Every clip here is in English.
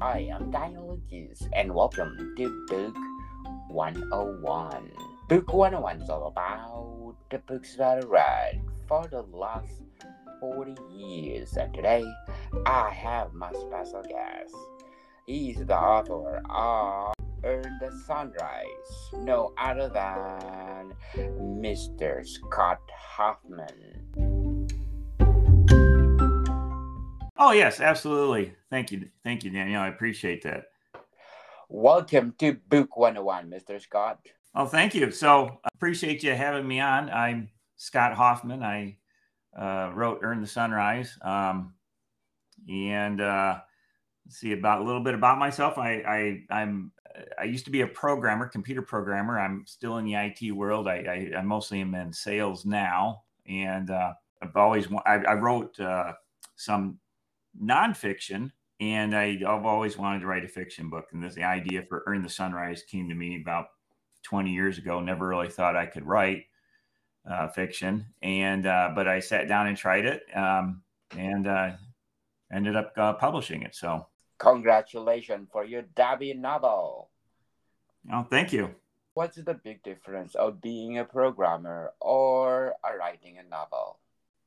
I am Dialogist and welcome to Book 101. Book 101 is all about the books that I read for the last 40 years. And today I have my special guest. He's the author of Earn the Sunrise, no other than Mr. Scott Hofmann. Oh yes, absolutely. Thank you, thank you, Daniel. I appreciate that. Welcome to Book 101, Mr. Scott. Oh, thank you. So I appreciate you having me on. I'm Scott Hofmann. I uh, wrote Earn the Sunrise. Um, and uh, see about a little bit about myself. I, I I'm I used to be a programmer, computer programmer. I'm still in the IT world. I, I, I mostly am in sales now, and uh, I've always I, I wrote uh, some nonfiction, and I, I've always wanted to write a fiction book. And this the idea for Earn the Sunrise came to me about 20 years ago. Never really thought I could write uh, fiction, and uh, but I sat down and tried it, um, and uh, ended up uh, publishing it. So Congratulations for your debut novel. Oh, thank you. What's the big difference of being a programmer or a writing a novel?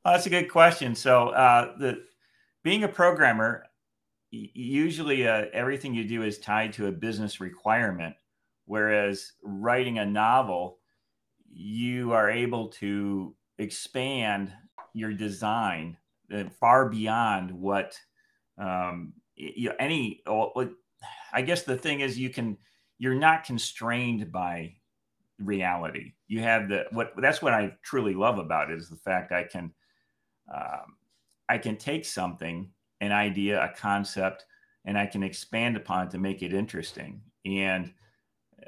Oh, that's a good question. So, uh, the being a programmer, usually uh, everything you do is tied to a business requirement, whereas writing a novel, you are able to expand your design uh, far beyond what um, you know, any. I guess the thing is, you can you're not constrained by reality. You have the what that's what I truly love about it is the fact I can um, I can take something, an idea, a concept, and I can expand upon it to make it interesting. And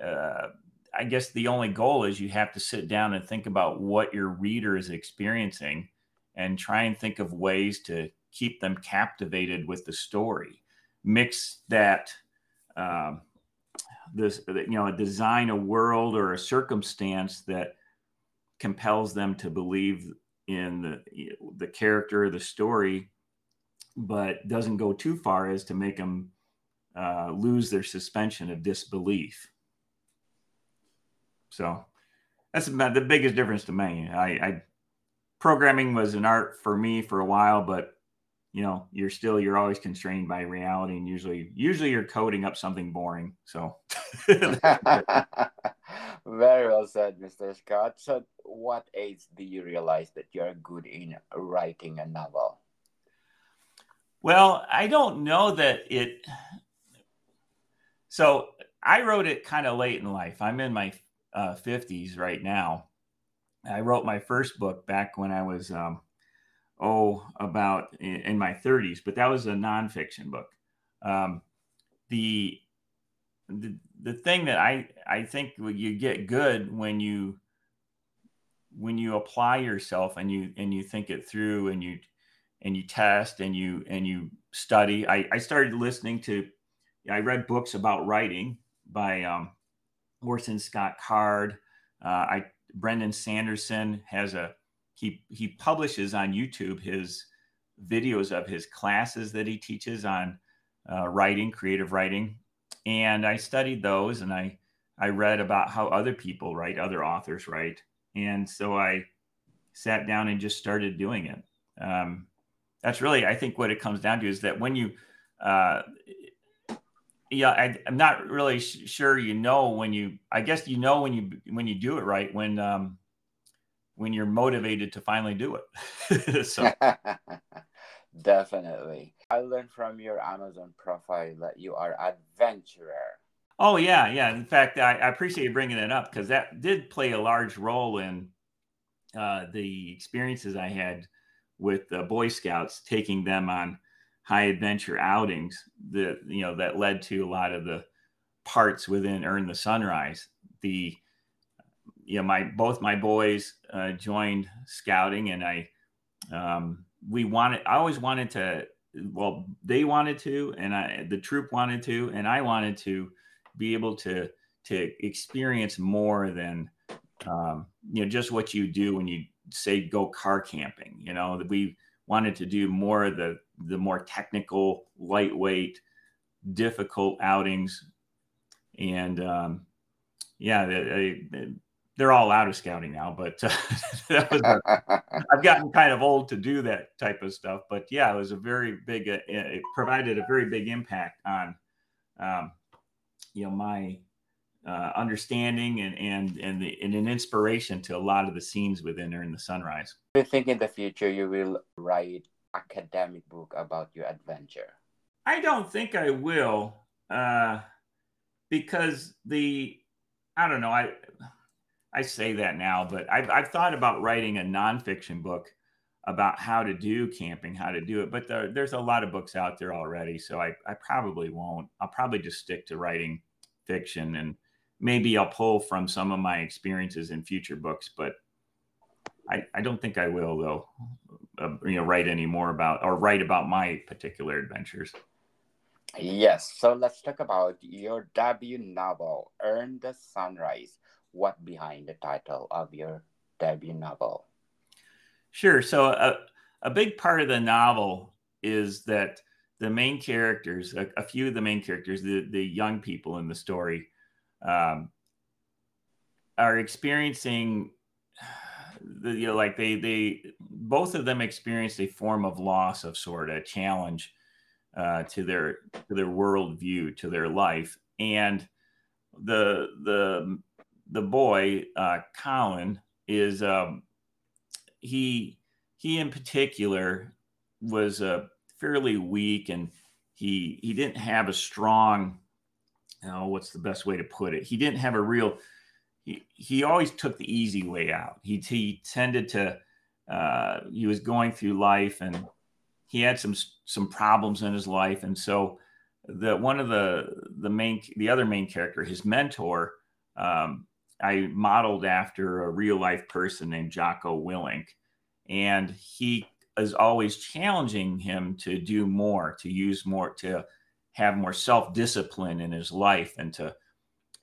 uh, I guess the only goal is you have to sit down and think about what your reader is experiencing and try and think of ways to keep them captivated with the story. Mix that, um, this, you know, design a world or a circumstance that compels them to believe in the the character, of the story, but doesn't go too far as to make them uh, lose their suspension of disbelief. So that's about the biggest difference to me. I, I programming was an art for me for a while, but you know, you're still you're always constrained by reality, and usually usually you're coding up something boring. So very well said, Mr. Scott. So, what age do you realize that you're good in writing a novel? Well, I don't know that it. So I wrote it kind of late in life. I'm in my uh, 50s right now. I wrote my first book back when I was, um, oh, about in, my 30s, but that was a nonfiction book. Um, the, the the thing that I I think you get good when you when you apply yourself and you and you think it through and you and you test and you and you study. I, I started listening to I read books about writing by um, Orson Scott Card. Uh, I Brandon Sanderson has a he he publishes on YouTube his videos of his classes that he teaches on uh, writing, creative writing, and I studied those and I I read about how other people write, other authors write, and so I sat down and just started doing it. Um, that's really I think what it comes down to is that when you uh, yeah, I, am not really sh- sure. You know when you, I guess you know when you when you do it right when um, when you're motivated to finally do it. so definitely, I learned from your Amazon profile that you are adventurer. Oh yeah, yeah. In fact, I, I appreciate you bringing it up because that did play a large role in uh, the experiences I had with the Boy Scouts, taking them on high adventure outings that you know that led to a lot of the parts within Earn the Sunrise. The you know my both my boys uh, joined scouting, and I um, we wanted I always wanted to well they wanted to, and I the troop wanted to, and I wanted to be able to to experience more than um, you know just what you do when you say go car camping. You know we wanted to do more of the the more technical, lightweight, difficult outings, and um, yeah, they, they, they're all out of scouting now. But uh, I've gotten kind of old to do that type of stuff. But yeah, it was a very big. Uh, it provided a very big impact on, um, you know, my uh, understanding and and and, the, and an inspiration to a lot of the scenes within Earn the Sunrise. Do you think in the future you will write academic book about your adventure? I don't think I will, uh, because the I don't know I I say that now, but I've I've thought about writing a nonfiction book about how to do camping, how to do it, but there, there's a lot of books out there already, so I I probably won't. I'll probably just stick to writing fiction and maybe I'll pull from some of my experiences in future books, but I, I don't think I will though, uh, you know, write any more about or write about my particular adventures. Yes. So let's talk about your debut novel, Earn the Sunrise. What behind the title of your debut novel? Sure. So a, a big part of the novel is that the main characters, a, a few of the main characters, the, the young people in the story, um, are experiencing the, you know, like they they both of them experienced a form of loss of sort, of a challenge uh, to their to their worldview, to their life, and the the the boy uh, Colin is um, he he in particular was uh, fairly weak and he he didn't have a strong oh, what's the best way to put it? He didn't have a real. He, he always took the easy way out. He he tended to. Uh, he was going through life and he had some some problems in his life, and so the one of the the main the other main character, his mentor, um, I modeled after a real life person named Jocko Willink, and he is always challenging him to do more, to use more, to have more self discipline in his life and to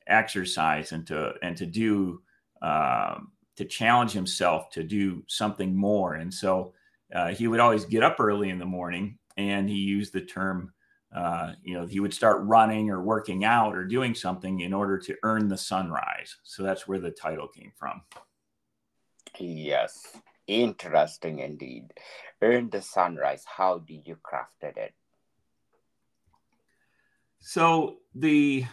exercise and to and to do um, to challenge himself to do something more. And so uh, he would always get up early in the morning and he used the term. Uh, you know, he would start running or working out or doing something in order to earn the sunrise. So that's where the title came from. Yes, interesting indeed. Earn the sunrise. How did you crafted it? So the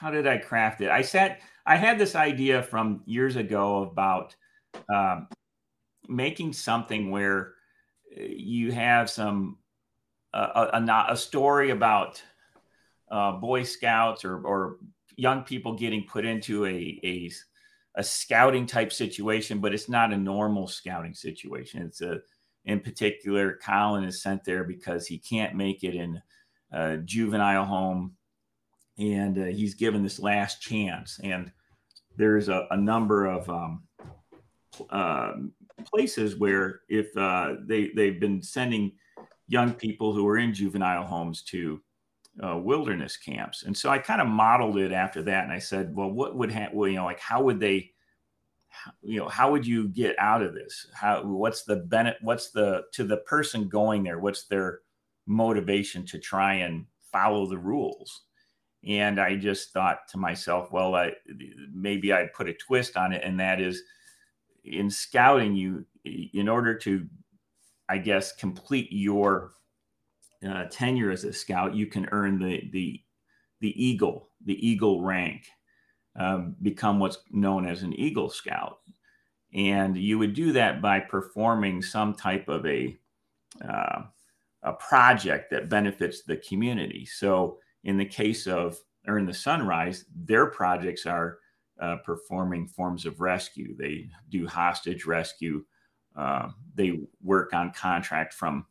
how did I craft it? I sat. I had this idea from years ago about um, making something where uh, you have some a, a, a, story about uh, Boy Scouts or, or young people getting put into a, a a scouting type situation, but it's not a normal scouting situation. It's a in particular, Colin is sent there because he can't make it in uh, juvenile home, and uh, he's given this last chance. And there's a, a number of um, uh, places where if uh, they they've been sending young people who were in juvenile homes to uh, wilderness camps, and so I kind of modeled it after that. And I said, well, what would ha- well, you know, like how would they you know how would you get out of this how what's the benefit what's the to the person going there what's their motivation to try and follow the rules. And I just thought to myself, well, I, maybe I'd put a twist on it. And that is in scouting, you, in order to, I guess, complete your uh, tenure as a scout, you can earn the, the, the Eagle, the Eagle rank, um, become what's known as an Eagle Scout. And you would do that by performing some type of a, uh, a project that benefits the community. So, in the case of Earn the Sunrise, their projects are uh, performing forms of rescue. They do hostage rescue. Uh, they work on contract from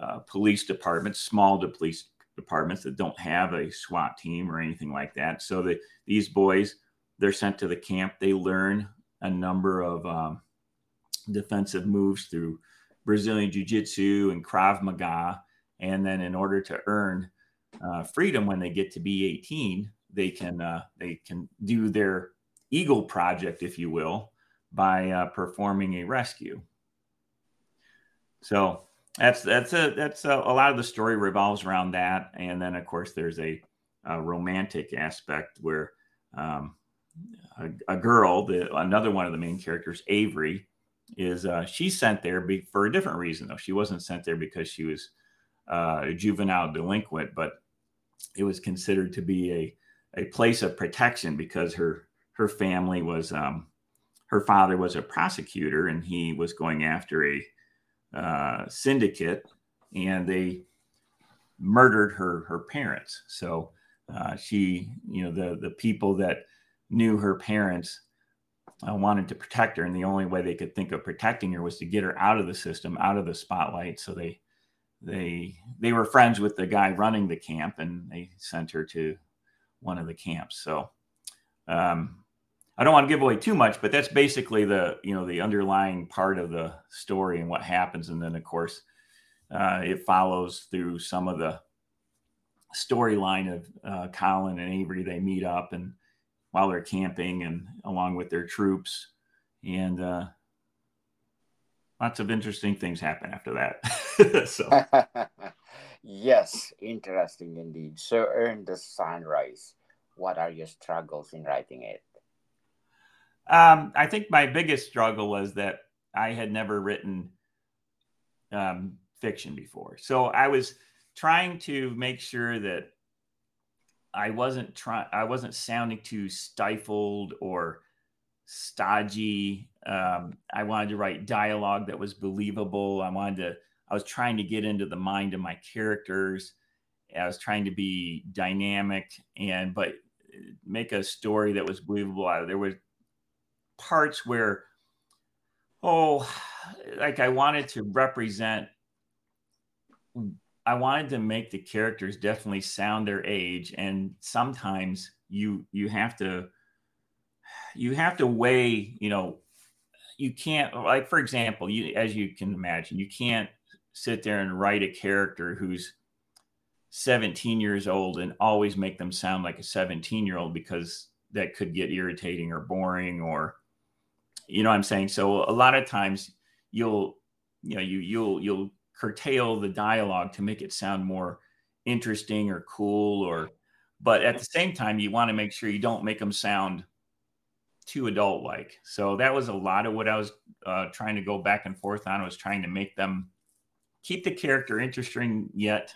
uh, police departments, small police departments that don't have a SWAT team or anything like that. So that these boys, they're sent to the camp. They learn a number of um, defensive moves through Brazilian Jiu Jitsu and Krav Maga. And then, in order to earn uh, freedom when they get to be 18, they can uh, they can do their Eagle project, if you will, by uh, performing a rescue. So that's that's a that's a, a, lot of the story revolves around that, and then of course there's a, a romantic aspect where um, a, a, girl, the another one of the main characters, Avery, is uh, she's sent there be, for a different reason though. She wasn't sent there because she was uh, a juvenile delinquent, but it was considered to be a a place of protection because her her family was um, her father was a prosecutor and he was going after a uh, syndicate and they murdered her her parents. So uh, she, you know, the the people that knew her parents uh, wanted to protect her, and the only way they could think of protecting her was to get her out of the system, out of the spotlight. So they they they were friends with the guy running the camp, and they sent her to one of the camps. So um, I don't want to give away too much, but that's basically the you know the underlying part of the story and what happens, and then of course uh, it follows through some of the storyline of uh, Colin and Avery. They meet up and while they're camping and along with their troops, and uh, lots of interesting things happen after that. so. yes, interesting indeed. So, earn the sunrise. What are your struggles in writing it? Um, I think my biggest struggle was that I had never written um, fiction before. So I was trying to make sure that I wasn't trying, I wasn't sounding too stifled or stodgy. Um, I wanted to write dialogue that was believable. I wanted to, I was trying to get into the mind of my characters. I was trying to be dynamic and, but make a story that was believable. There was parts where, oh, like I wanted to represent, I wanted to make the characters definitely sound their age, and sometimes you you have to you have to weigh, you know, you can't like for example, you as you can imagine, you can't sit there and write a character who's 17 years old and always make them sound like a 17 year old because that could get irritating or boring or you know what I'm saying? So a lot of times you'll, you know, you you'll you'll curtail the dialogue to make it sound more interesting or cool or but at the same time you want to make sure you don't make them sound too adult like so that was a lot of what i was uh, trying to go back and forth on I was trying to make them keep the character interesting yet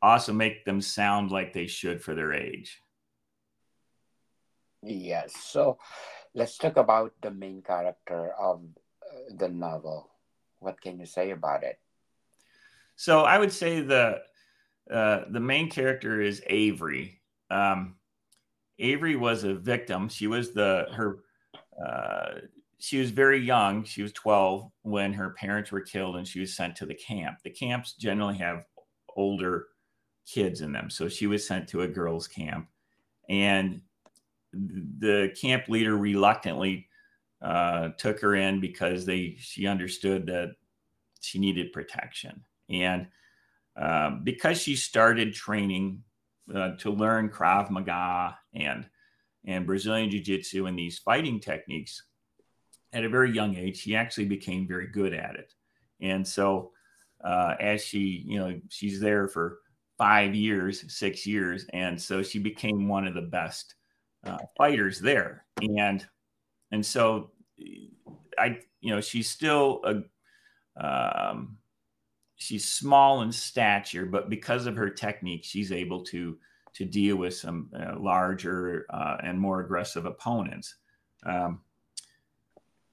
also make them sound like they should for their age. Yes. So let's talk about the main character of uh, the novel. What can you say about it? So I would say the uh, the main character is Avery. Um, Avery was a victim. She was the her. Uh, she was very young. She was 12 when her parents were killed, and she was sent to the camp. The camps generally have older kids in them, so she was sent to a girls' camp, and the camp leader reluctantly uh, took her in because they she understood that she needed protection and um, because she started training uh, to learn Krav Maga and and Brazilian Jiu Jitsu and these fighting techniques at a very young age, she actually became very good at it. And so, uh, as she, you know, she's there for five years, six years, and so she became one of the best uh, fighters there, and and so I, you know, she's still a. Um, she's small in stature, but because of her technique, she's able to to deal with some uh, larger uh, and more aggressive opponents. Um,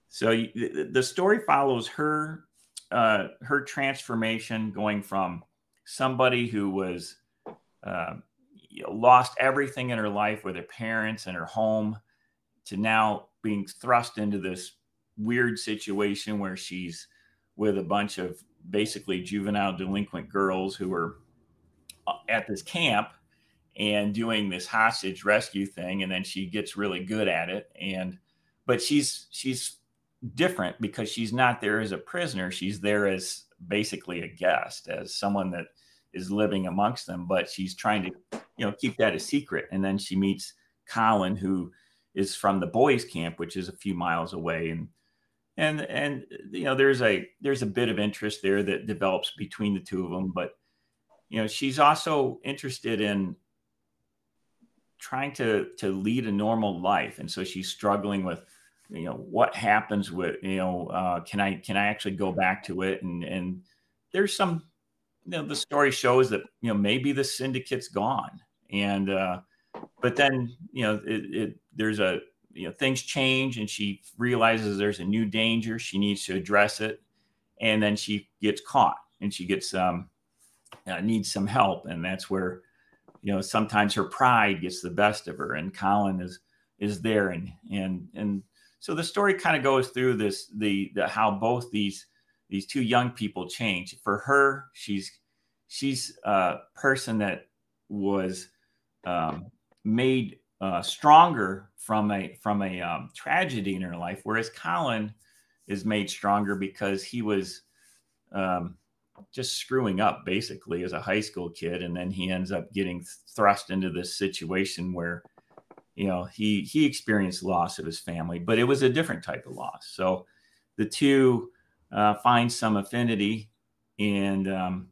so the, story follows her uh, her transformation, going from somebody who was uh, you know, lost everything in her life with her parents and her home to now being thrust into this weird situation where she's with a bunch of basically juvenile delinquent girls who are uh, at this camp and doing this hostage rescue thing and then she gets really good at it. And but she's she's different because she's not there as a prisoner. She's there as basically a guest as someone that is living amongst them, but she's trying to, you know, keep that a secret. And then she meets Colin, who is from the boys' camp, which is a few miles away, and and and you know there's a there's a bit of interest there that develops between the two of them. But you know she's also interested in trying to to lead a normal life. And so she's struggling with you know what happens with you know uh, can i can i actually go back to it? And and there's some you know the story shows that you know maybe the syndicate's gone. And uh but then you know it, it there's a you know things change and she realizes there's a new danger. She needs to address it. And then she gets caught and she gets um uh, needs some help. And that's where you know sometimes her pride gets the best of her and colin is is there. And and and so the story kind of goes through this the, the how both these these two young people change for her she's she's a person that was um, made uh, stronger from a from a um, tragedy in her life, whereas Colin is made stronger because he was um, just screwing up basically as a high school kid, and then he ends up getting thrust into this situation where you know he he experienced loss of his family, but it was a different type of loss. So the two uh, find some affinity, and um,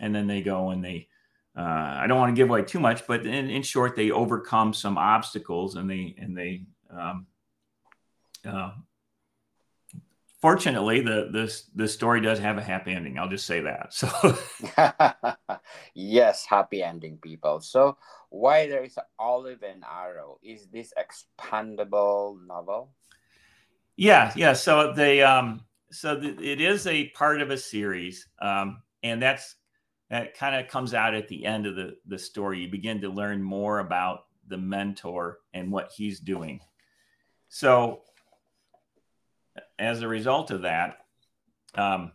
and then they go and they uh, I don't want to give away too much, but in, in short, they overcome some obstacles and they and they um, uh, fortunately the this the story does have a happy ending. I'll just say that. So yes, happy ending, people. So why there is olive and arrow? Is this expandable novel? Yeah, yeah. So they um so th- it is a part of a series, um, and that's that kind of comes out at the end of the, the story. You begin to learn more about the mentor and what he's doing. So, as a result of that, um,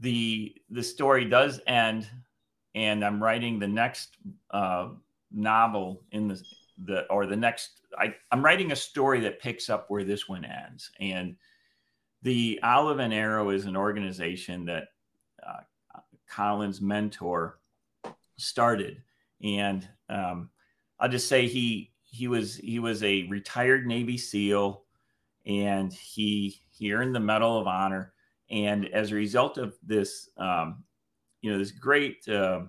the the story does end, and I'm writing the next uh, novel in the the or the next. I, I'm writing a story that picks up where this one ends, and the Olive and Arrow is an organization that uh, Colin's mentor started. And um, I'll just say he he was he was a retired Navy SEAL, and he he earned the Medal of Honor. And as a result of this, um, you know, this great uh,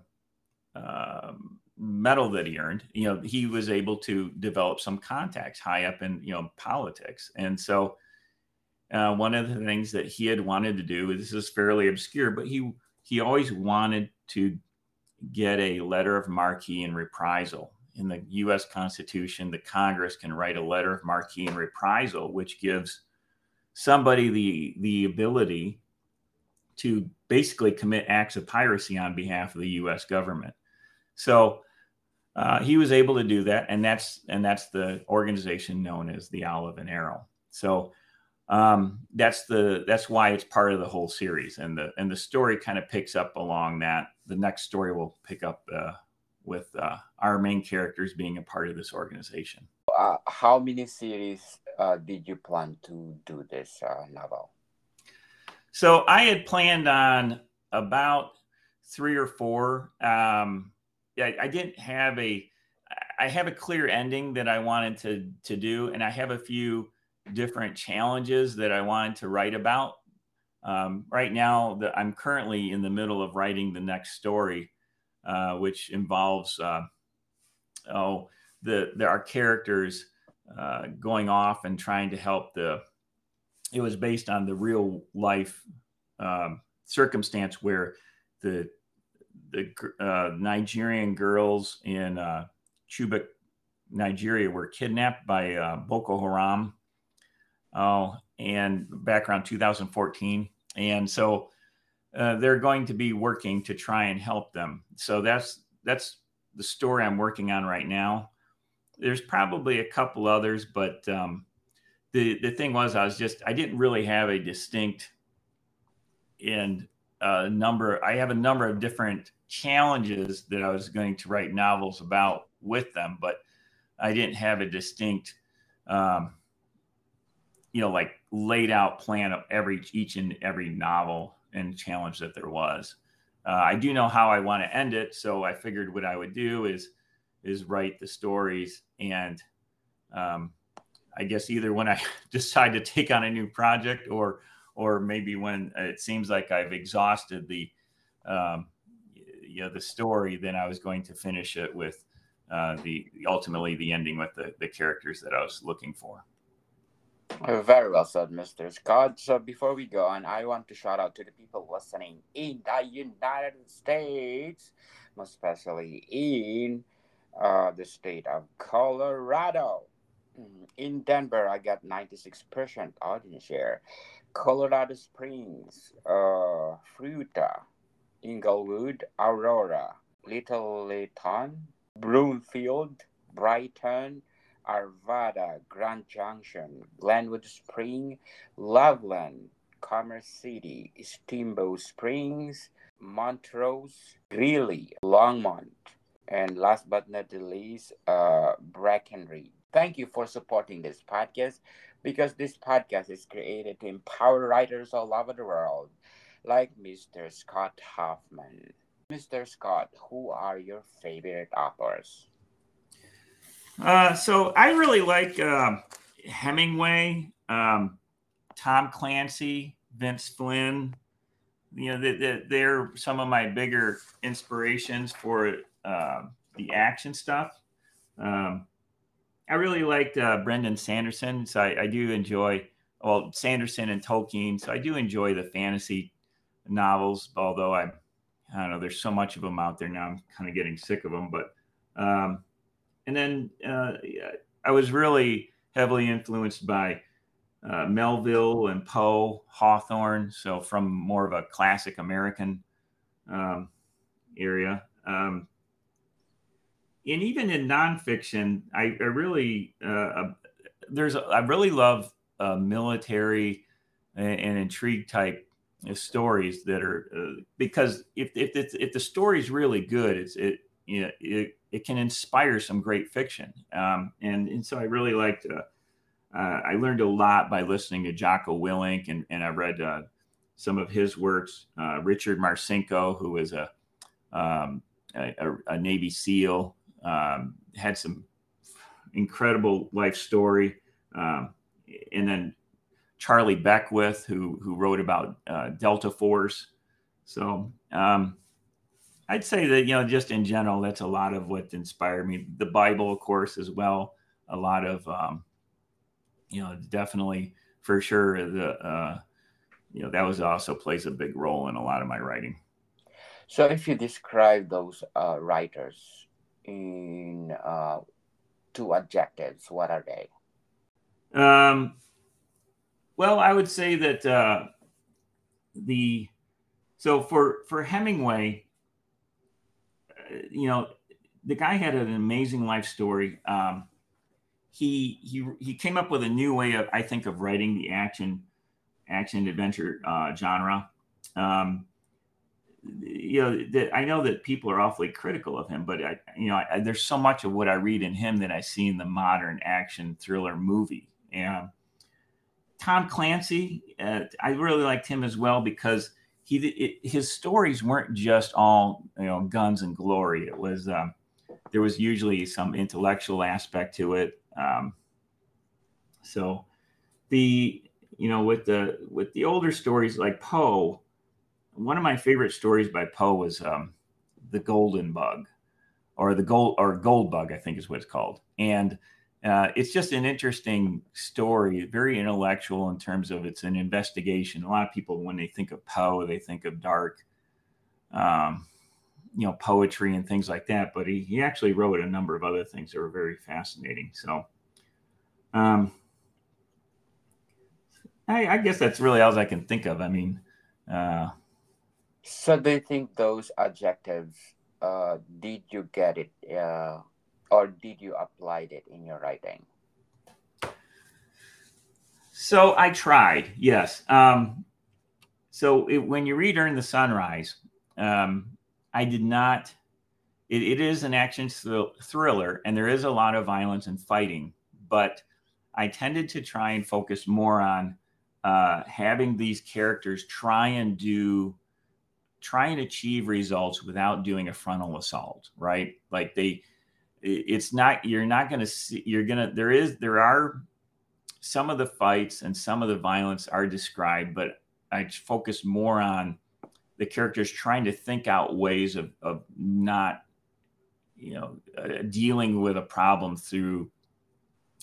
uh, medal that he earned, you know, he was able to develop some contacts high up in you know politics. And so, uh, one of the things that he had wanted to do, this is fairly obscure, but he he always wanted to get a letter of marque and reprisal. In the US Constitution, the Congress can write a letter of marque and reprisal, which gives somebody the, the ability to basically commit acts of piracy on behalf of the US government. So uh, he was able to do that, and that's and that's the organization known as the Olive and Arrow. So um, that's the that's why it's part of the whole series and the and the story kind of picks up along that. The next story will pick up uh, with uh, our main characters being a part of this organization. Uh, how many series uh, did you plan to do this uh, novel? So i had planned on about three or four. Um, I, I didn't have a i have a clear ending that i wanted to to do and i have a few different challenges that I wanted to write about. Um, right now, the, I'm currently in the middle of writing the next story, uh, which involves uh, oh the there are characters uh, going off and trying to help the. It was based on the real life um, circumstance where the the uh, Nigerian girls in uh, Chibok, Nigeria, were kidnapped by uh, Boko Haram oh, and back around 2014. And so uh, they're going to be working to try and help them. So that's that's the story I'm working on right now. There's probably a couple others, but um, the the thing was, I was just I didn't really have a distinct and a number. I have a number of different challenges that I was going to write novels about with them, but I didn't have a distinct um, you know, like laid out plan of every each and every novel and challenge that there was. Uh, I do know how I want to end it, so I figured what I would do is is write the stories, and um, I guess either when I decide to take on a new project or or maybe when it seems like I've exhausted the um, you know the story, then I was going to finish it with uh, the ultimately the ending with the, the characters that I was looking for. Very well said, Mr. Scott. So before we go on, I want to shout out to the people listening in the United States, most especially in uh, the state of Colorado. Mm, in Denver, I got 96% audience share. Colorado Springs, uh, Fruita, Englewood, Aurora, Little Littleton, Broomfield, Brighton, Arvada, Grand Junction, Glenwood Spring, Loveland, Commerce City, Steamboat Springs, Montrose, Greeley, Longmont, and last but not the least, uh, Breckenridge. Thank you for supporting this podcast because this podcast is created to empower writers all over the world, like Mr. Scott Hofmann. Mr. Scott, who are your favorite authors? Uh, so I really like uh, Hemingway, um, Tom Clancy, Vince Flynn. You know, they, they're some of my bigger inspirations for uh, the action stuff. Um, I really liked uh, Brandon Sanderson, so I, I, do enjoy well Sanderson and Tolkien. So I do enjoy the fantasy novels, although I, I don't know, there's so much of them out there now. I'm kind of getting sick of them, but um, and then uh, I was really heavily influenced by uh, Melville and Poe, Hawthorne. So from more of a classic American um, area. Um, and even in nonfiction, I, I really uh, there's a, I really love uh, military and, and intrigue type stories that are uh, because if if if the story's really good, it's it you know, it it can inspire some great fiction. Um, and, and so I really liked, uh, uh, I learned a lot by listening to Jocko Willink and, and I read uh, some of his works. Uh, Richard Marcinko, who was a, um, a, a, Navy SEAL, um, had some incredible life story. Um, and then Charlie Beckwith, who, who wrote about uh, Delta Force. So, um, I'd say that you know just in general, that's a lot of what inspired me. The Bible, of course, as well. A lot of um, you know, definitely for sure the uh, you know that was also plays a big role in a lot of my writing. So, if you describe those uh, writers in uh, two adjectives, what are they? Um, well, I would say that uh, the so for for Hemingway, you know, the guy had an amazing life story. Um, he he he came up with a new way of I think of writing the action action adventure uh, genre. Um, you know, that I know that people are awfully critical of him, but I, you know, I, there's so much of what I read in him that I see in the modern action thriller movie. And Tom Clancy, uh, I really liked him as well because he it, his stories weren't just all you know guns and glory. It was um, there was usually some intellectual aspect to it. Um, so the you know with the with the older stories like Poe, one of my favorite stories by Poe was um, the Golden Bug, or the gold or Gold Bug, I think is what it's called, and uh, it's just an interesting story, very intellectual in terms of it's an investigation. A lot of people, when they think of Poe, they think of dark, um, you know, poetry and things like that. But he, he actually wrote a number of other things that were very fascinating. So, um, I, I guess that's really all I can think of. I mean, uh, so you think those adjectives? Uh, did you get it? Uh, or did you apply it in your writing? So I tried, yes. Um, so it, when you read Earn the Sunrise, um, I did not. It, it is an action thr- thriller, and there is a lot of violence and fighting, but I tended to try and focus more on uh, having these characters try and do, try and achieve results without doing a frontal assault, right? Like they it's not you're not going to see you're going to there is there are some of the fights and some of the violence are described, but I focus more on the characters trying to think out ways of, of not, you know, uh, dealing with a problem through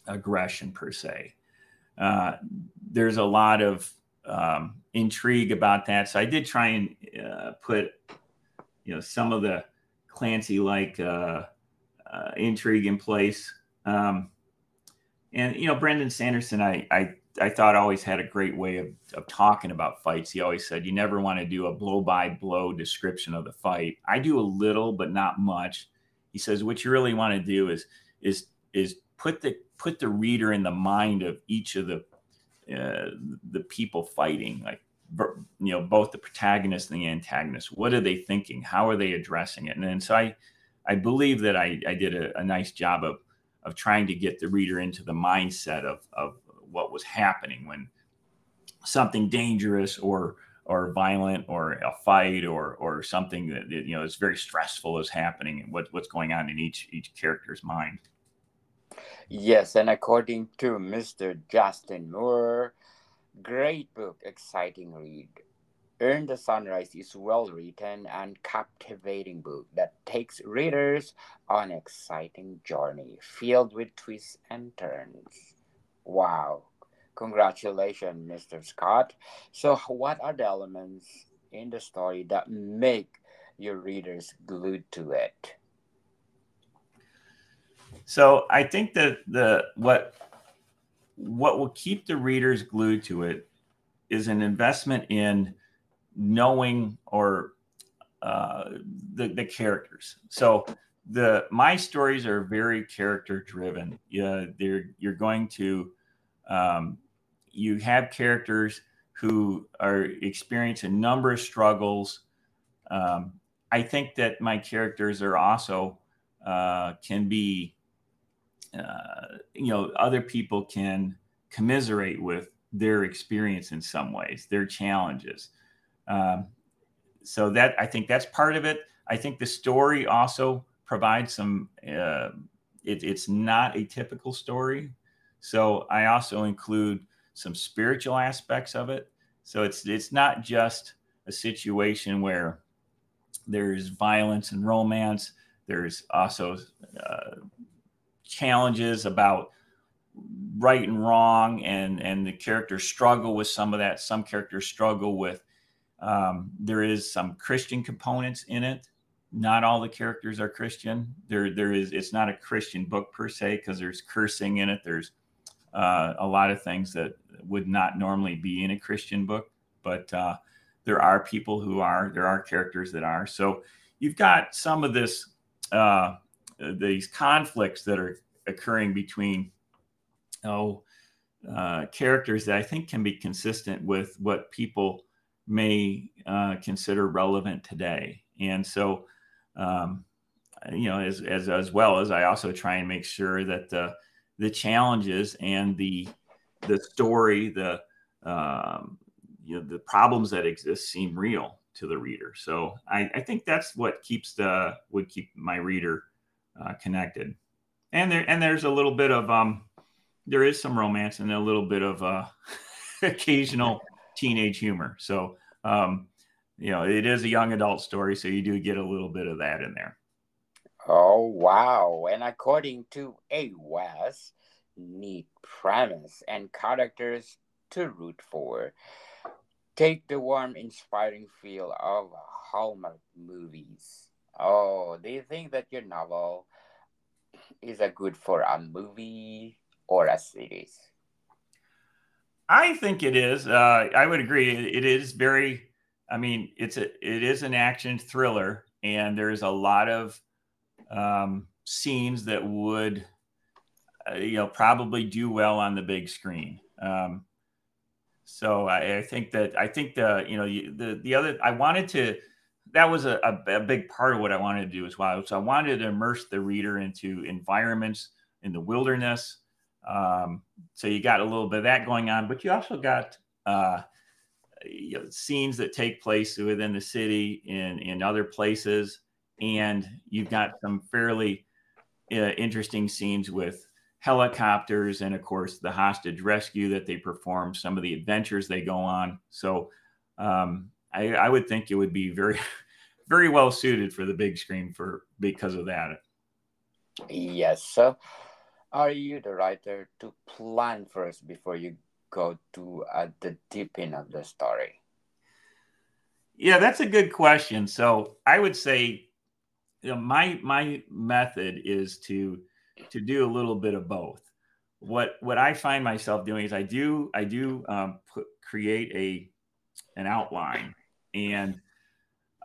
aggression per se. Uh, there's a lot of um, intrigue about that. So I did try and uh, put, you know, some of the Clancy-like uh, uh, intrigue in place. Um, and you know, Brandon Sanderson, I, I I thought always had a great way of, of talking about fights. He always said you never want to do a blow by blow description of the fight. I do a little, but not much. He says what you really want to do is is is put the put the reader in the mind of each of the uh, the people fighting, like you know both the protagonist and the antagonist. What are they thinking? How are they addressing it? And, and so I I believe that I, I did a, a nice job of of trying to get the reader into the mindset of, of what was happening when something dangerous or or violent or a fight or or something that you know is very stressful is happening and what, what's going on in each each character's mind. Yes and according to mr justin moore great book exciting read Earn the Sunrise is a well written and captivating book that takes readers on an exciting journey filled with twists and turns. Wow. Congratulations, Mr. Scott. So what are the elements in the story that make your readers glued to it? So I think that the what what will keep the readers glued to it is an investment in knowing or uh, the the characters. So the my stories are very character driven. Yeah, they're you're going to um, you have characters who are experience a number of struggles. Um, I think that my characters are also uh, can be, uh, you know, other people can commiserate with their experience in some ways, their challenges. Um, so that I think that's part of it. I think the story also provides some. Uh, it, it's not a typical story, so I also include some spiritual aspects of it. So it's it's not just a situation where there's violence and romance. There's also uh, challenges about right and wrong, and and the characters struggle with some of that. Some characters struggle with um, there is some Christian components in it. Not all the characters are Christian. There, there is. It's not a Christian book per se because there's cursing in it. There's uh, a lot of things that would not normally be in a Christian book, but uh, there are people who are. There are characters that are. So you've got some of this, uh, these conflicts that are occurring between, oh, uh, characters that I think can be consistent with what people may uh, consider relevant today. And so, um, you know, as, as, as well as I also try and make sure that the, the challenges and the, the story, the, um, you know, the problems that exist seem real to the reader. So I, I think that's what keeps the, would keep my reader uh, connected. And there, and there's a little bit of, um, there is some romance and a little bit of uh, occasional teenage humor. So, um, you know, it is a young adult story, so you do get a little bit of that in there. Oh, wow. And according to A. West, neat premise and characters to root for. Take the warm, inspiring feel of Hallmark movies. Oh, do you think that your novel is a good for a movie or a series? I think it is. Uh, I would agree. It, is very. I mean, it's a it is an action thriller, and there's a lot of um, scenes that would, uh, you know, probably do well on the big screen. Um, so I, I, think that I think the you know the the other I wanted to that was a, a, a big part of what I wanted to do as well. So I wanted to immerse the reader into environments in the wilderness um, so you got a little bit of that going on, but you also got uh, you know, scenes that take place within the city in in other places, and you've got some fairly uh, interesting scenes with helicopters, and of course the hostage rescue that they perform, some of the adventures they go on. So um, I, I would think it would be very, very well suited for the big screen for because of that. Yes. So, are you the writer to plan first before you go to uh, the deep end of the story? Yeah, that's a good question. So I would say, you know, my my method is to to do a little bit of both. What what I find myself doing is I do I do um, put, create a an outline and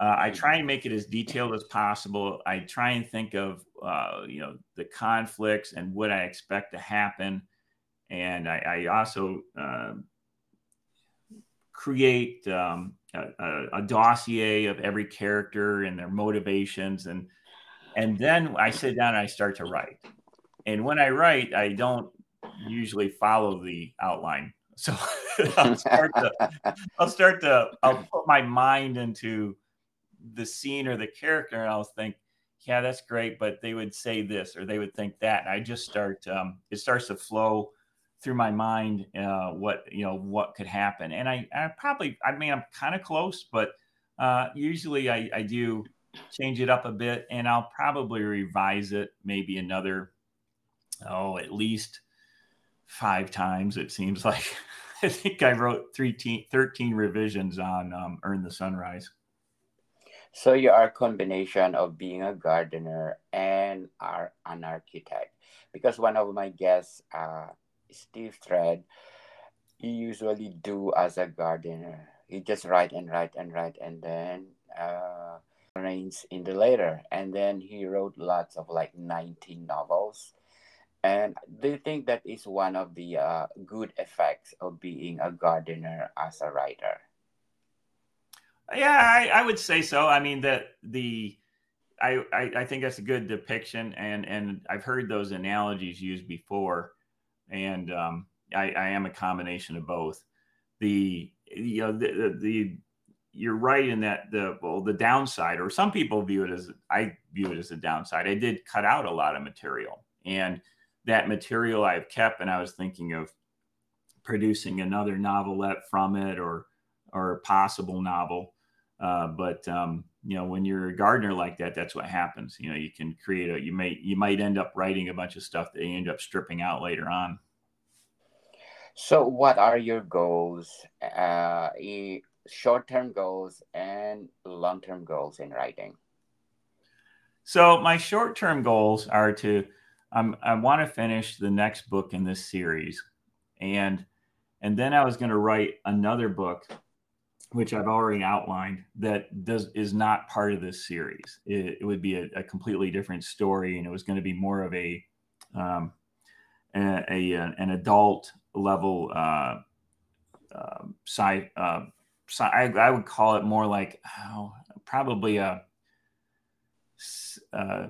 uh, I try and make it as detailed as possible. I try and think of uh, you know the conflicts and what I expect to happen, and I, I also uh, create um, a, a, dossier of every character and their motivations, and and then I sit down and I start to write. And when I write, I don't usually follow the outline. So I'll start to I'll start to I'll put my mind into the scene or the character, and I'll think, yeah, that's great, but they would say this or they would think that. And I just start um, it starts to flow through my mind uh, what you know what could happen, and I, I probably I mean I'm kind of close, but uh, usually I, I do change it up a bit, and I'll probably revise it maybe another oh at least five times. It seems like I think I wrote 13, 13 revisions on um, Earn the Sunrise. So you are a combination of being a gardener and are an architect. Because one of my guests, uh, Steve Thread, he usually do as a gardener. He just write and write and write and then uh, rains in the later. And then he wrote lots of like 19 novels. And do you think that is one of the uh, good effects of being a gardener as a writer? Yeah, I, I would say so. I mean that the I, I, I think that's a good depiction, and and I've heard those analogies used before, and um, I, I am a combination of both. The you know the, the, the you're right in that the well the downside, or some people view it as I view it as a downside. I did cut out a lot of material, and that material I've kept, and I was thinking of producing another novelette from it, or or a possible novel uh, but um, you know, when you're a gardener like that, that's what happens. You know, you can create a you may you might end up writing a bunch of stuff that you end up stripping out later on. So, what are your goals, uh, short-term goals and long-term goals in writing? So, my short-term goals are to um, I want to finish the next book in this series, and and then I was going to write another book which I've already outlined, that does is not part of this series. It, it would be a, a, completely different story, and it was going to be more of a, um, a, a an adult level uh, uh, sci, uh, sci I, I, would call it more like oh, probably a, a uh,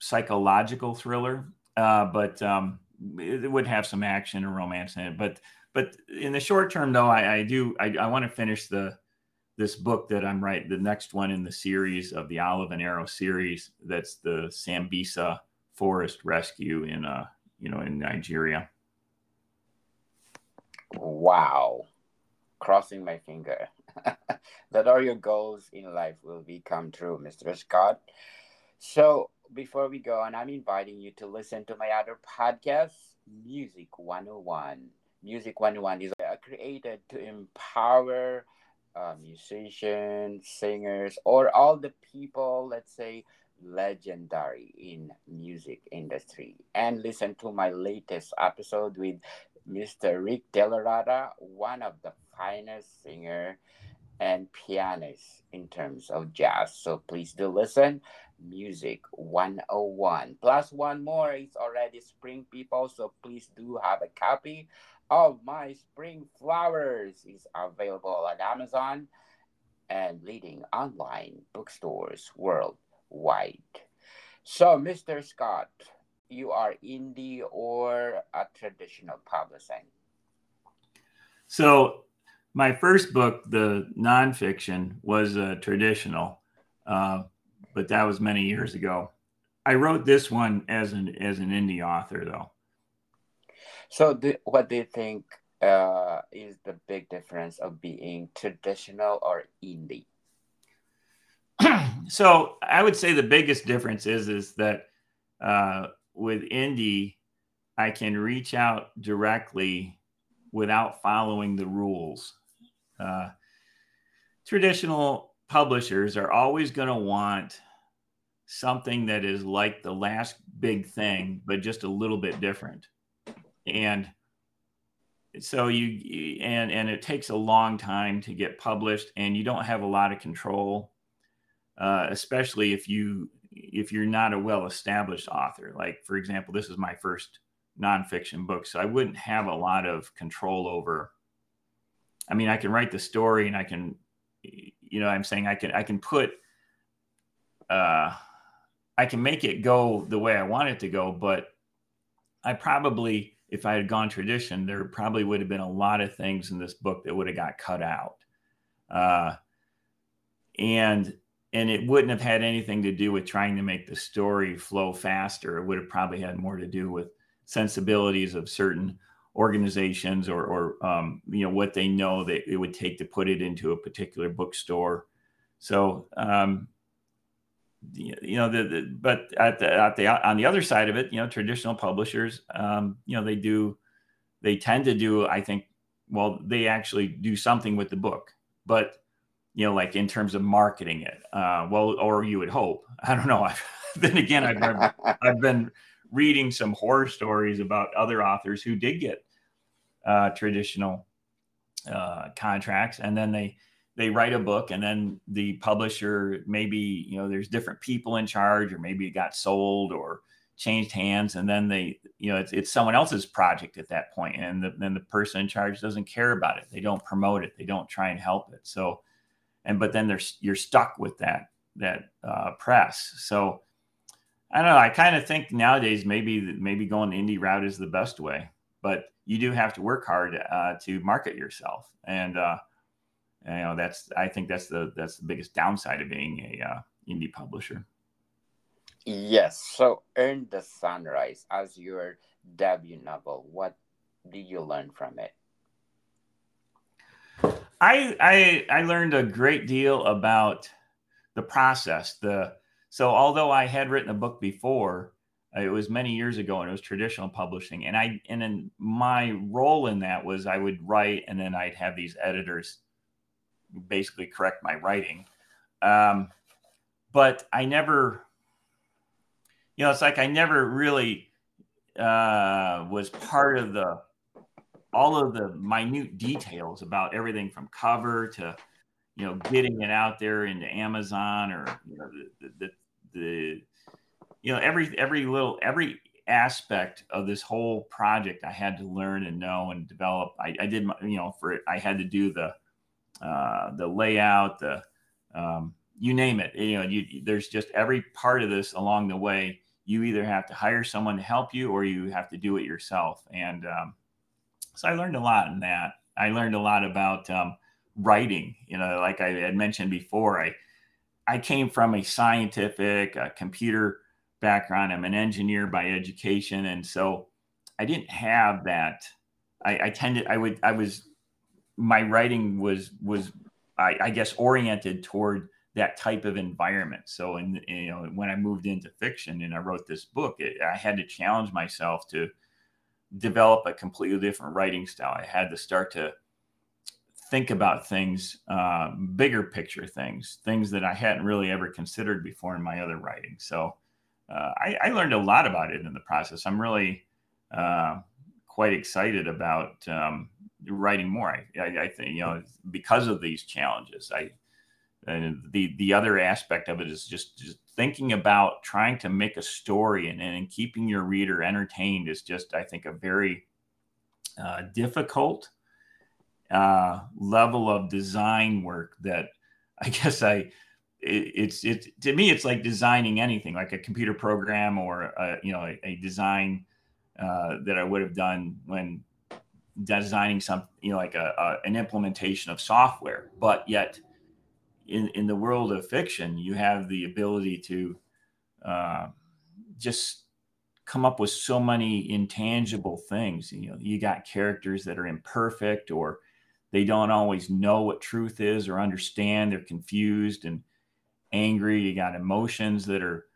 psychological thriller, uh, but um, it, it would have some action and romance in it, but but in the short term, though, I, I do I, I want to finish the this book that I'm writing, the next one in the series of the Olive and Arrow series. That's the Sambisa Forest Rescue in uh you know in Nigeria. Wow, crossing my finger that all your goals in life will be come true, Mr. Scott. So before we go on, I'm inviting you to listen to my other podcast, Music 101. Music 101 is uh, created to empower uh, musicians, singers, or all the people, let's say, legendary in music industry. And listen to my latest episode with Mr. Rick Delarada, one of the finest singer and pianist in terms of jazz. So please do listen. Music 101. Plus one more. It's already spring people. So please do have a copy of my spring flowers is available on Amazon and leading online bookstores worldwide. So, Mr. Scott, you are indie or a traditional publishing? So, my first book, the nonfiction, was a traditional, uh, but that was many years ago. I wrote this one as an as an indie author, though So, the, what do you think uh, is the big difference of being traditional or indie? so, I would say the biggest difference is is that uh, with indie, I can reach out directly without following the rules. Uh, traditional publishers are always going to want something that is like the last big thing, but just a little bit different. And so you and and it takes a long time to get published, and you don't have a lot of control, uh, especially if you if you're not a well-established author. Like for example, this is my first nonfiction book, so I wouldn't have a lot of control over. I mean, I can write the story, and I can, you know, I'm saying I can I can put. Uh, I can make it go the way I want it to go, but I probably, if I had gone tradition, there probably would have been a lot of things in this book that would have got cut out, uh, and and it wouldn't have had anything to do with trying to make the story flow faster. It would have probably had more to do with sensibilities of certain organizations or, or um, you know what they know that it would take to put it into a particular bookstore. So um, you know the, the, but at the at the on the other side of it you know traditional publishers um, you know they do they tend to do i think well they actually do something with the book but you know like in terms of marketing it uh, well or you would hope i don't know then again i've been, i've been reading some horror stories about other authors who did get uh, traditional uh, contracts and then they they write a book and then the publisher maybe you know there's different people in charge or maybe it got sold or changed hands and then they you know it's, it's someone else's project at that point and the, then the person in charge doesn't care about it. They don't promote it. They don't try and help it. So and but then there's you're stuck with that that uh, press. So i don't know. I kind of think nowadays maybe maybe going the indie route is the best way but you do have to work hard uh, to market yourself. And uh, you know that's i think that's the that's the biggest downside of being a uh, indie publisher. Yes. So earn the sunrise as your debut novel what did you learn from it? I i i learned a great deal about the process the so although i had written a book before it was many years ago and it was traditional publishing and i and then my role in that was i would write and then i'd have these editors basically correct my writing. Um, but I never, you know, it's like I never really uh, was part of the all of the minute details about everything from cover to you know getting it out there into Amazon or you know the, the, the you know every every little every aspect of this whole project I had to learn and know and develop. I, I did my, you know for it I had to do the uh, the layout, the um, you name it. You know, you, there's just every part of this along the way. You either have to hire someone to help you, or you have to do it yourself. And um, so I learned a lot in that. I learned a lot about um, writing. You know, like I had mentioned before, I I came from a scientific a computer background. I'm an engineer by education, and so I didn't have that. I, I tended I would I was my writing was was I, I, guess oriented toward that type of environment. So, and you know, when I moved into fiction and I wrote this book, it, I had to challenge myself to develop a completely different writing style. I had to start to think about things, uh, bigger picture things, things that I hadn't really ever considered before in my other writing. So, uh, I, I, learned a lot about it in the process. I'm really uh, quite excited about um, writing more. I, I, I, think you know because of these challenges. I and the the other aspect of it is just, just thinking about trying to make a story and, and keeping your reader entertained is just I think a very uh, difficult uh, level of design work that I guess I it, it's it's to me it's like designing anything like a computer program or a, you know a, a design uh, that I would have done when designing some, you know, like a, a, an implementation of software. But yet, in in the world of fiction, you have the ability to uh, just come up with so many intangible things. You know, you got characters that are imperfect or they don't always know what truth is or understand. They're confused and angry. You got emotions that are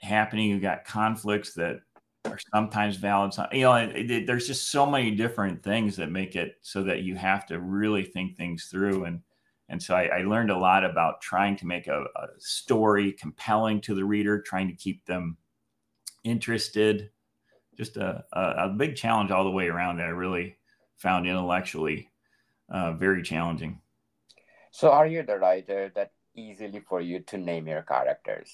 happening. You got conflicts that are sometimes valid. You know, it, it, there's just so many different things that make it so that you have to really think things through. And and so I, I learned a lot about trying to make a, a story compelling to the reader, trying to keep them interested. Just a, a, a big challenge all the way around that I really found intellectually uh, very challenging. So, are you the writer that easily for you to name your characters?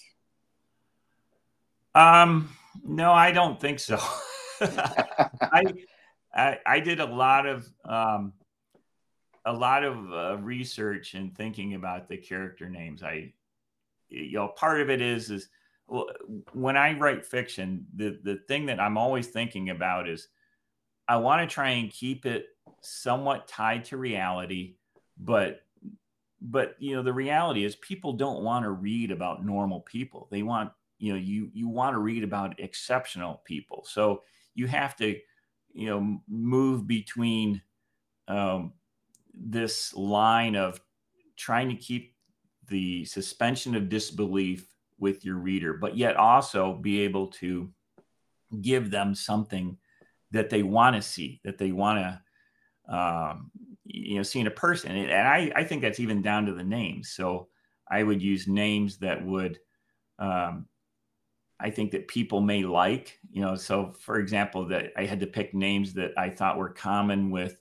Um, no, I don't think so. I, I, I did a lot of um, a lot of uh, research and thinking about the character names. I, you know, part of it is is when I write fiction, the the thing that I'm always thinking about is I want to try and keep it somewhat tied to reality, but but you know the reality is people don't want to read about normal people. They want you know you you want to read about exceptional people. So you have to you know move between um, this line of trying to keep the suspension of disbelief with your reader, but yet also be able to give them something that they want to see, that they want to um, you know, seeing a person. And I, I think that's even down to the names. So I would use names that would, um, I think that people may like, you know, so for example, that I had to pick names that I thought were common with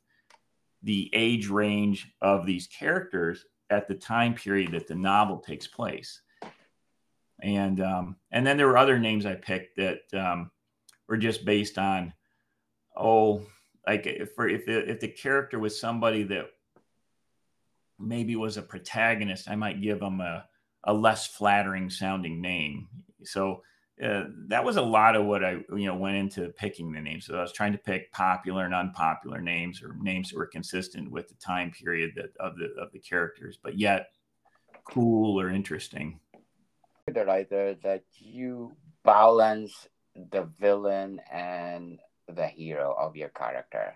the age range of these characters at the time period that the novel takes place. And, um, and then there were other names I picked that, um, were just based on, oh, like if if the, if the character was somebody that maybe was a protagonist, I might give them a a less flattering sounding name. So uh, that was a lot of what I you know went into picking the names. So I was trying to pick popular and unpopular names or names that were consistent with the time period that of the of the characters, but yet cool or interesting. The writer that you balance the villain and the hero of your character?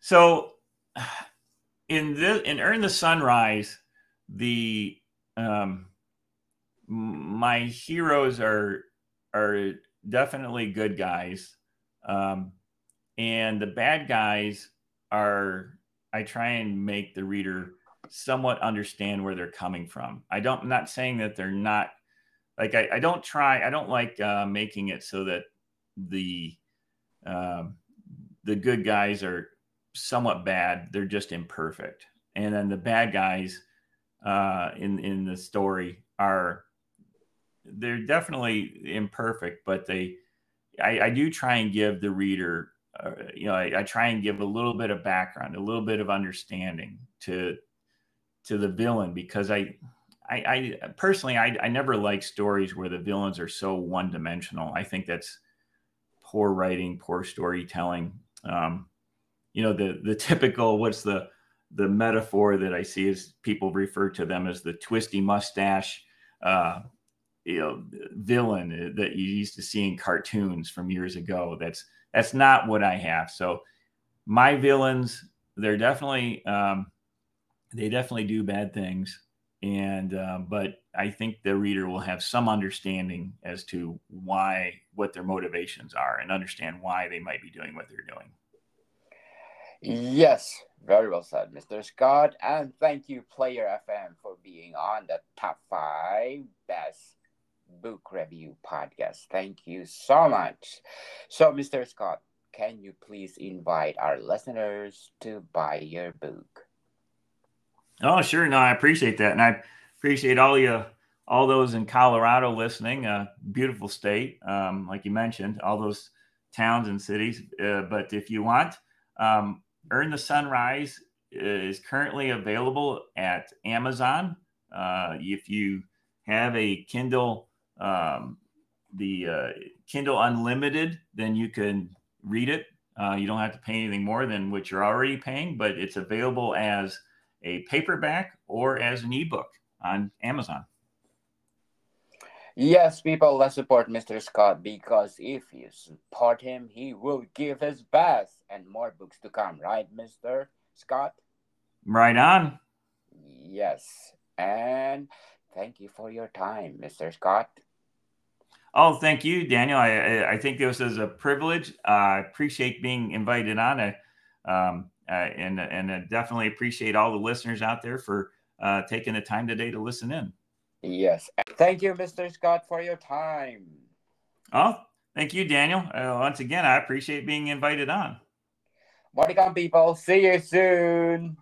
So, in this in Earn the Sunrise, the um, my heroes are are definitely good guys, um, and the bad guys are. I try and make the reader somewhat understand where they're coming from. I don't. I'm not saying that they're not like I, I don't try. I don't like uh, making it so that the um, the good guys are somewhat bad; they're just imperfect, and then the bad guys uh, in in the story are they're definitely imperfect, but they I, I do try and give the reader uh, you know I, I try and give a little bit of background, a little bit of understanding to to the villain because I I, I, personally I, I never like stories where the villains are so one dimensional. I think that's poor writing, poor storytelling. Um, you know, the the typical what's the the metaphor that I see is people refer to them as the twisty mustache, uh, you know, villain that you used to see in cartoons from years ago. That's that's not what I have. So my villains, they're definitely um, they definitely do bad things and uh, but I think the reader will have some understanding as to why what their motivations are and understand why they might be doing what they're doing. Yes, very well said, Mr. Scott, and thank you, Player FM, for being on the top five best book review podcast. Thank you so much. So, Mr. Scott, can you please invite our listeners to buy your book? Oh, sure. No, I appreciate that, and I appreciate all you, all those in Colorado listening. Uh, beautiful state, um, like you mentioned, all those towns and cities. Uh, but if you want, um, Earn the Sunrise is currently available at Amazon. Uh, if you have a Kindle, um, the uh, Kindle Unlimited, then you can read it. Uh, you don't have to pay anything more than what you're already paying, but it's available as a paperback or as an ebook on Amazon. Yes, people, let's support Mr. Scott because if you support him, he will give his best and more books to come, right, Mr. Scott? Right on. Yes. And thank you for your time, Mr. Scott. Oh, thank you, Daniel. I, I think this is a privilege. Uh, I appreciate being invited on, uh, um, uh, and and definitely appreciate all the listeners out there for uh, taking the time today to listen in. Yes, thank you, Mr. Scott, for your time. Oh, thank you, Daniel. Uh, once again, I appreciate being invited on. Bodycon people, see you soon.